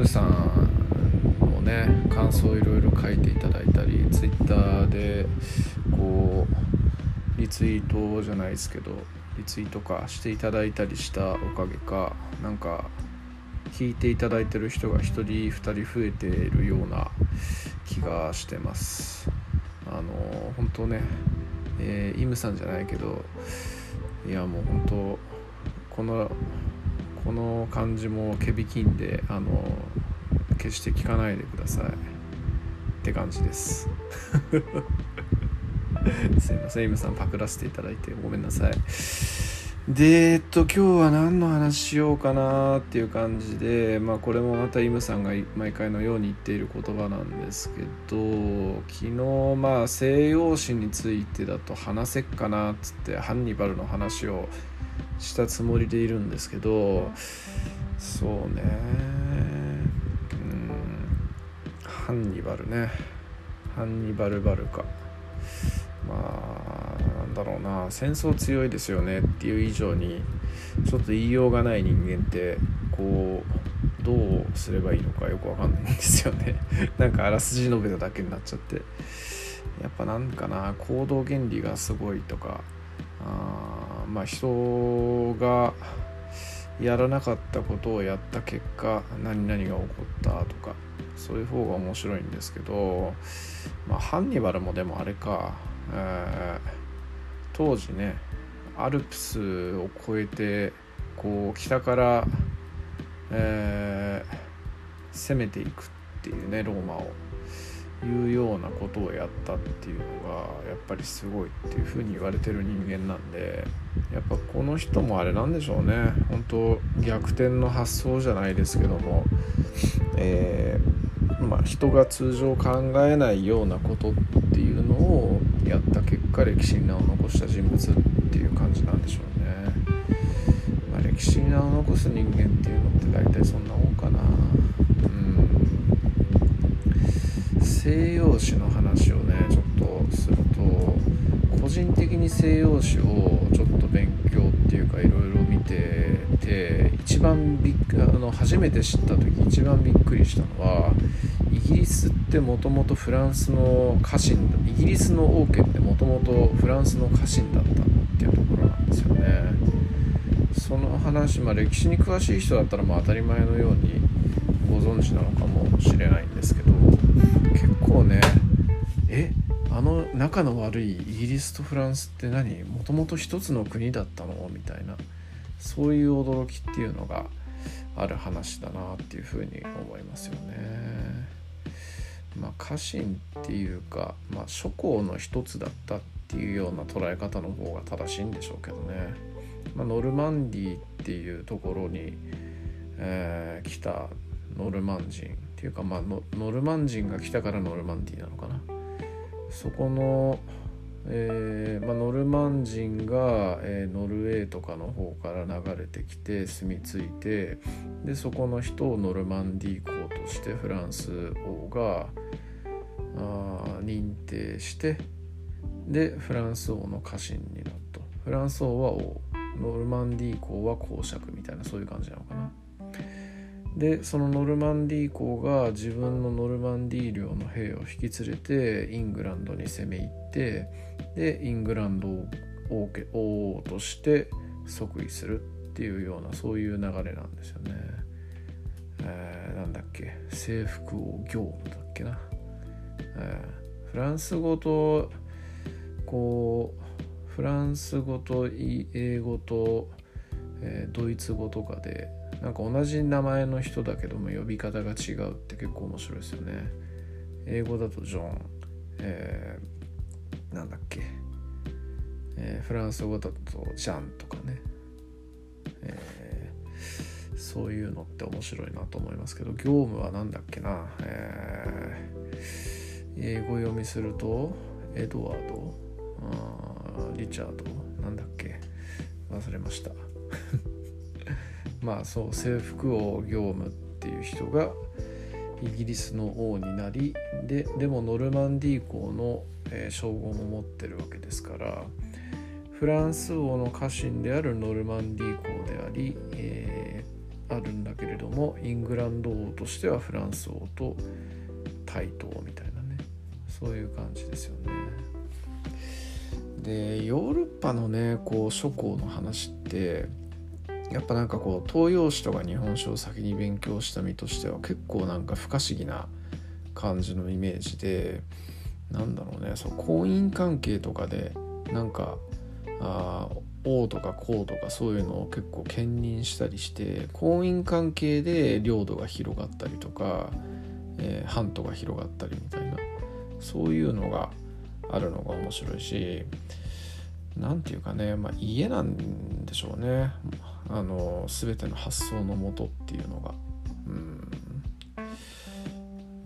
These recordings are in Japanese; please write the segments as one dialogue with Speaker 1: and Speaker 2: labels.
Speaker 1: うさんのね感想をいろいろ書いていただいたりツイッターでこうリツイートじゃないですけどリツイートかしていただいたりしたおかげかなんか聞いていただいてる人が1人2人増えているような気がしてます。あの本当ね、えー、イムさんじゃないけどいやもう本当このこの感じも毛引きんであの決して聞かないでください。って感じです。すいません。イムさんパクらせていただいてごめんなさい。でえっと今日は何の話しようかなっていう感じでまあこれもまたイムさんが毎回のように言っている言葉なんですけど昨日まあ西洋史についてだと話せっかなっつってハンニバルの話をしたつもりでいるんですけどそうね。うん。ハンニバルね。ハンニバルバルかまあなんだろうな。戦争強いですよねっていう以上にちょっと言いようがない人間ってこうどうすればいいのかよくわかんないんですよね。なんかあらすじ述べただけになっちゃって。やっぱなんかな行動原理がすごいとかあまあ人がやらなかったことをやった結果何々が起こったとかそういう方が面白いんですけど、まあ、ハンニバルもでもあれか、えー、当時ねアルプスを越えてこう北から、えー、攻めていくっていうねローマを。いうようなことをやったっていうのがやっぱりすごいっていうふうに言われてる人間なんでやっぱこの人もあれなんでしょうね。本当逆転の発想じゃないですけども、えー、まあ、人が通常考えないようなことっていうのをやった結果歴史に名を残した人物っていう感じなんでしょうね、まあ、歴史に名を残す人間っていうのって大体そんなもんかな。西洋史の話をねちょっとすると個人的に西洋史をちょっと勉強っていうかいろいろ見てて一番びっあの初めて知った時一番びっくりしたのはイギリスってもともとフランスの家臣イギリスの王家ってもともとフランスの家臣だったっていうところなんですよね。その話、まあ、歴史に詳しい人だったらまあ当たり前のようにご存知なのかもしれないんですけど構ねえあの仲の悪いイギリスとフランスって何？もともと一つの国だったの？みたいなそういう驚きっていうのがある話だなっていうふうに思いますよね。まあ、家臣っていうか、まあ、諸侯の一つだったっていうような捉え方の方が正しいんでしょうけどね。まあ、ノルマンディっていうところに、えー、来たノルマン人ていうか、まあ、ノルマン人が来たからノルマンディーなのかな。そこの、えーまあ、ノルマン人が、えー、ノルウェーとかの方から流れてきて住み着いてでそこの人をノルマンディー公としてフランス王があ認定してでフランス王の家臣になっとフランス王は王。ノルマンディー公は公爵みたいなそういう感じなのかな。でそのノルマンディー公が自分のノルマンディー領の兵を引き連れてイングランドに攻め入ってでイングランドを王王として即位するっていうようなそういう流れなんですよね。えー、なんだっけ征服王業務だっけな、えー、フランス語とこうフランス語と英語と、えー、ドイツ語とかでなんか同じ名前の人だけども呼び方が違うって結構面白いですよね。英語だとジョン、えー、なんだっけ、えー、フランス語だとジャンとかね、えー、そういうのって面白いなと思いますけど。業務は何だっけな、えー、英語読みするとエドワード？リチャード？なんだっけ？忘れました。まあそう征服王業務っていう人がイギリスの王になりででもノルマンディー公の、えー、称号も持ってるわけですからフランス王の家臣であるノルマンディー公であり、えー、あるんだけれどもイングランド王としてはフランス王と対等みたいなねそういう感じですよね。でヨーロッパのねこう諸侯の話ってやっぱなんかこう東洋史とか日本史を先に勉強した身としては結構なんか不可思議な感じのイメージでなんだろうねそう婚姻関係とかでなんかあ王とか公とかそういうのを結構兼任したりして婚姻関係で領土が広がったりとか、えー、藩とか広がったりみたいなそういうのがあるのが面白いし何て言うかね、まあ、家なんでしょうね。あの全ての発想のもとっていうのが。うん。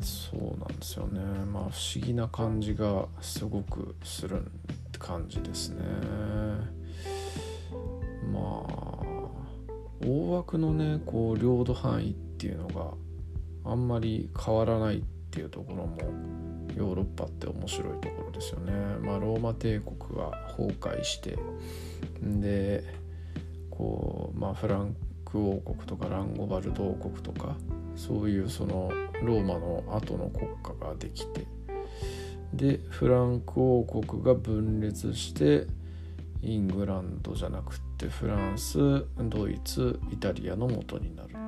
Speaker 1: そうなんですよね。まあ不思議な感じがすごくするって感じですね。まあ大枠のねこう領土範囲っていうのがあんまり変わらないっていうところもヨーロッパって面白いところですよね。まあ、ローマ帝国が崩壊してでこう、まあ、フランク王国とかランゴバルド王国とかそういうそのローマの後の国家ができてでフランク王国が分裂してイングランドじゃなくてフランスドイツイタリアの元になる。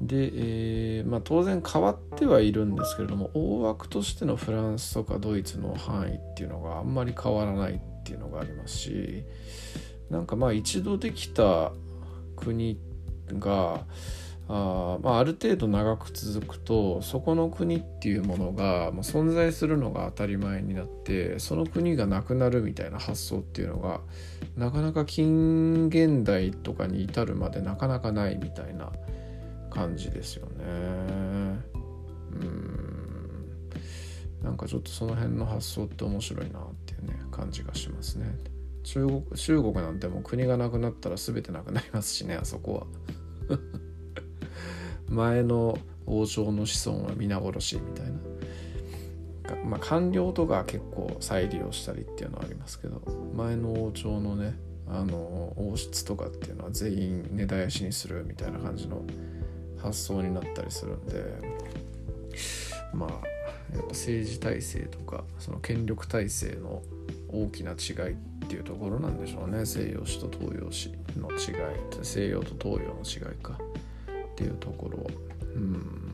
Speaker 1: で、えーまあ、当然変わってはいるんですけれども大枠としてのフランスとかドイツの範囲っていうのがあんまり変わらないっていうのがありますしなんかまあ一度できた国があ,、まあ、ある程度長く続くとそこの国っていうものが、まあ、存在するのが当たり前になってその国がなくなるみたいな発想っていうのがなかなか近現代とかに至るまでなかなかないみたいな感じですよね。うんなんかちょっとその辺の発想って面白いなっていうね感じがしますね。中国中国なんてもう国がなくなったら全てなくなりますしねあそこは。前の王朝の子孫は皆殺しみたいな。まあ、官僚とか結構再利用したりっていうのはありますけど前の王朝のねあの王室とかっていうのは全員根絶やしにするみたいな感じの発想になったりするんでまあやっぱ政治体制とかその権力体制の大きな違いっていうところなんでしょうね。西洋史と東洋史の違い西洋と東洋の違いかっていうところうん。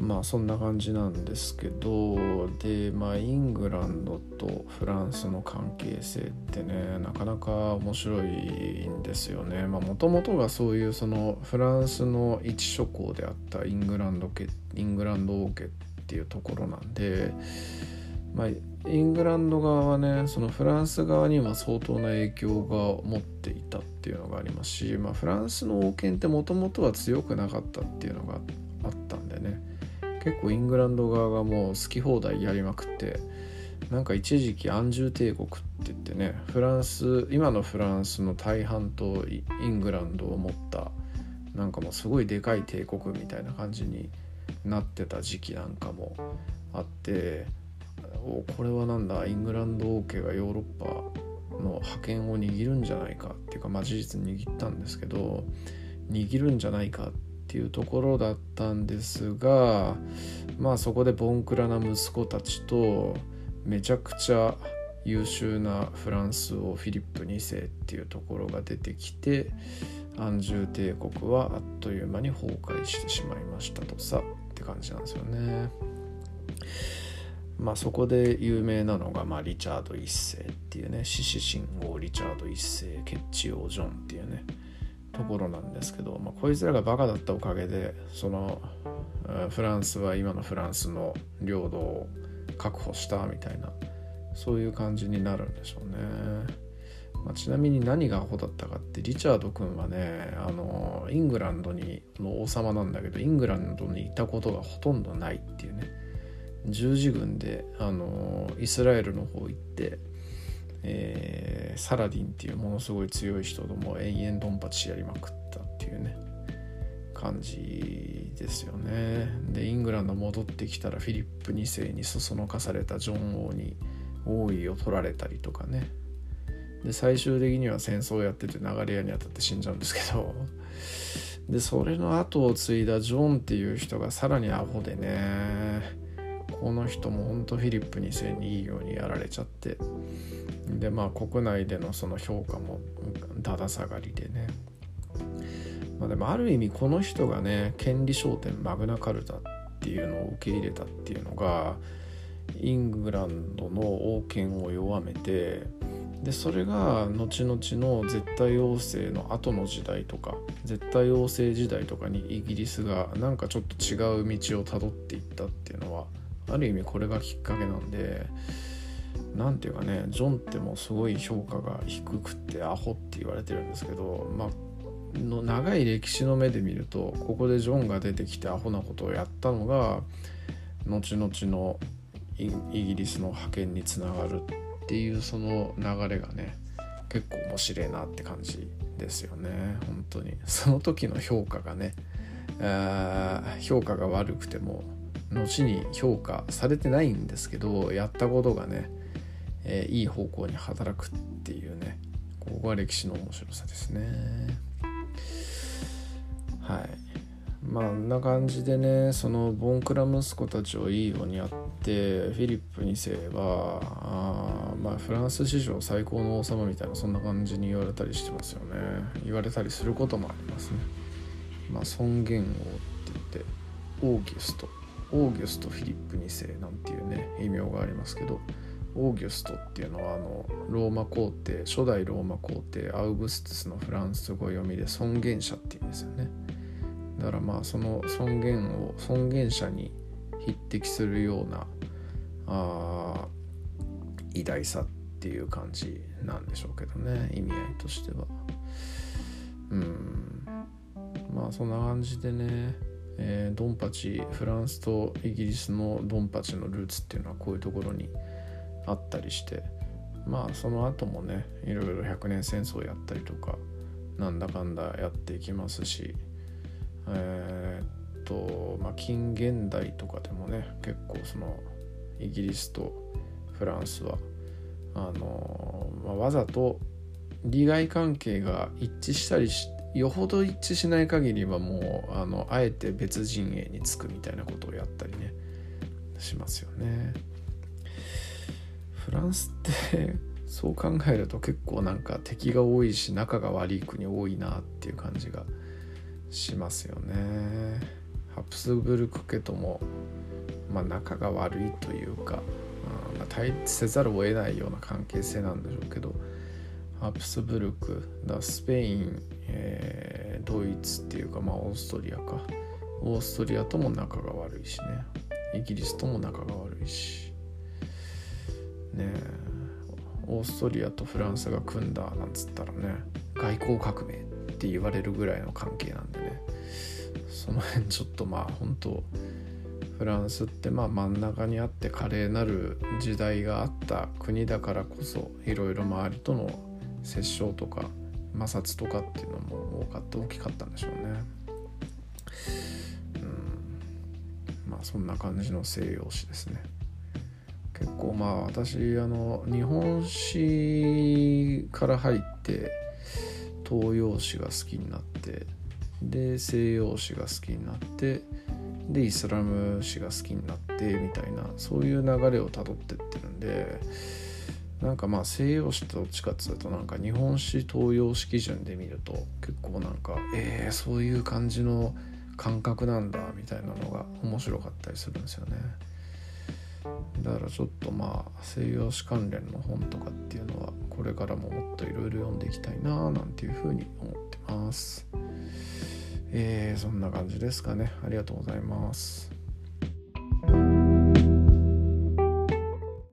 Speaker 1: まあそんな感じなんですけどでまあイングランドとフランスの関係性ってねなかなか面白いんですよね。もともとがそういうそのフランスの一諸侯であったイングランド家イングランド王家っていうところなんで、まあ、イングランド側はねそのフランス側には相当な影響が持っていたっていうのがありますし、まあ、フランスの王権ってもともとは強くなかったっていうのがあったんでね結構イングランド側がもう好き放題やりまくってなんか一時期安住帝国って言ってねフランス今のフランスの大半とイングランドを持ったなんかもうすごいでかい帝国みたいな感じになってた時期なんかもあっておこれはなんだイングランド王家がヨーロッパの覇権を握るんじゃないかっていうかまあ事実握ったんですけど握るんじゃないかってっていうところだったんですがまあそこでボンクラな息子たちとめちゃくちゃ優秀なフランス王フィリップ2世っていうところが出てきて安住帝国はあっという間に崩壊してしまいましたとさって感じなんですよね。まあそこで有名なのが、まあ、リチャード1世っていうね獅子神王リチャード1世ケッチ王ジョンっていうねところなんですけど、まあ、こいつらがバカだったおかげでそのフランスは今のフランスの領土を確保したみたいなそういう感じになるんでしょうね。まあ、ちなみに何がアホだったかってリチャード君はねあのイングランドにの王様なんだけどイングランドにいたことがほとんどないっていうね十字軍であのイスラエルの方行ってえー、サラディンっていうものすごい強い人とも延々ドンパチやりまくったっていうね感じですよね。でイングランド戻ってきたらフィリップ2世にそそのかされたジョン王に王位を取られたりとかね。で最終的には戦争をやってて流れ屋に当たって死んじゃうんですけど。でそれの後を継いだジョンっていう人がさらにアホでねこの人もほんとフィリップ2世にいいようにやられちゃって。でまあ国内でのその評価もだだ下がりでね。まあでもある意味この人がね権利商店マグナカルタっていうのを受け入れたっていうのがイングランドの王権を弱めてでそれが後々の絶対王政の後の時代とか絶対王政時代とかにイギリスがなんかちょっと違う道をたどっていったっていうのはある意味これがきっかけなんで何ていうかねジョンってもうすごい評価が低くてアホって言われてるんですけどまあの長い歴史の目で見るとここでジョンが出てきてアホなことをやったのが後々のイギリスの覇権につながるっていうその流れがね結構面白いなって感じですよね本当に。その時の評価がね評価が悪くても後に評価されてないんですけどやったことがね、えー、いい方向に働くっていうねここが歴史の面白さですね。はい。まあんな感じでねそのボンクラ息子たちをいいようにやってフィリップ2世はあまあフランス史上最高の王様みたいなそんな感じに言われたりしてますよね。言われたりすることもありますね。まあ尊厳王って言ってオーギュスト。オーギュスト・フィリップ2世なんていうね異名がありますけど。オーギュストっていうのはあのローマ皇帝初代ローマ皇帝アウグストゥスのフランス語読みで尊厳者っていうんですよね。だからまあその尊厳を尊厳者に匹敵するようなあ偉大さっていう感じなんでしょうけどね意味合いとしては。うん。まあそんな感じでねえー、ドンパチフランスとイギリスのドンパチのルーツっていうのはこういうところにあったりしてまあその後もねいろいろ百年戦争やったりとかなんだかんだやっていきますしえー、っとまあ近現代とかでもね結構そのイギリスとフランスはあの、まあ、わざと利害関係が一致したりしよほど一致しない限りはもうあのあえて別陣営につくみたいなことをやったりねしますよね。フランスってそう考えると結構なんか敵が多いし仲が悪い国多いなっていう感じがしますよね。ハプスブルク家とも、まあ、仲が悪いというか、うんまあ、対立せざるを得ないような関係性なんでしょうけどハプスブルクだスペイン、えー、ドイツっていうかまあオーストリアか。オーストリアとも仲が悪いしね。イギリスとも仲が悪いし。ねオーストリアとフランスが組んだなんつったらね外交革命って言われるぐらいの関係なんでねその辺ちょっとまあ本当フランスってまあ真ん中にあって華麗なる時代があった国だからこそいろいろ周りとの殺傷とか摩擦とかっていうのも多かった大きかったんでしょうね。うん、まあそんな感じの西洋史ですね。結構まあ私あの日本史から入って東洋史が好きになってで西洋史が好きになってでイスラム史が好きになってみたいなそういう流れをたどってってるんでなんかまあ西洋史とどっちかっつうとなんか日本史東洋史基準で見ると結構なんかえー、そういう感じの感覚なんだみたいなのが面白かったりするんですよね。だからちょっとまあ西洋史関連の本とかっていうのはこれからももっといろいろ読んでいきたいななんていうふうに思ってます。えー、そんな感じですかね。ありがとうございます。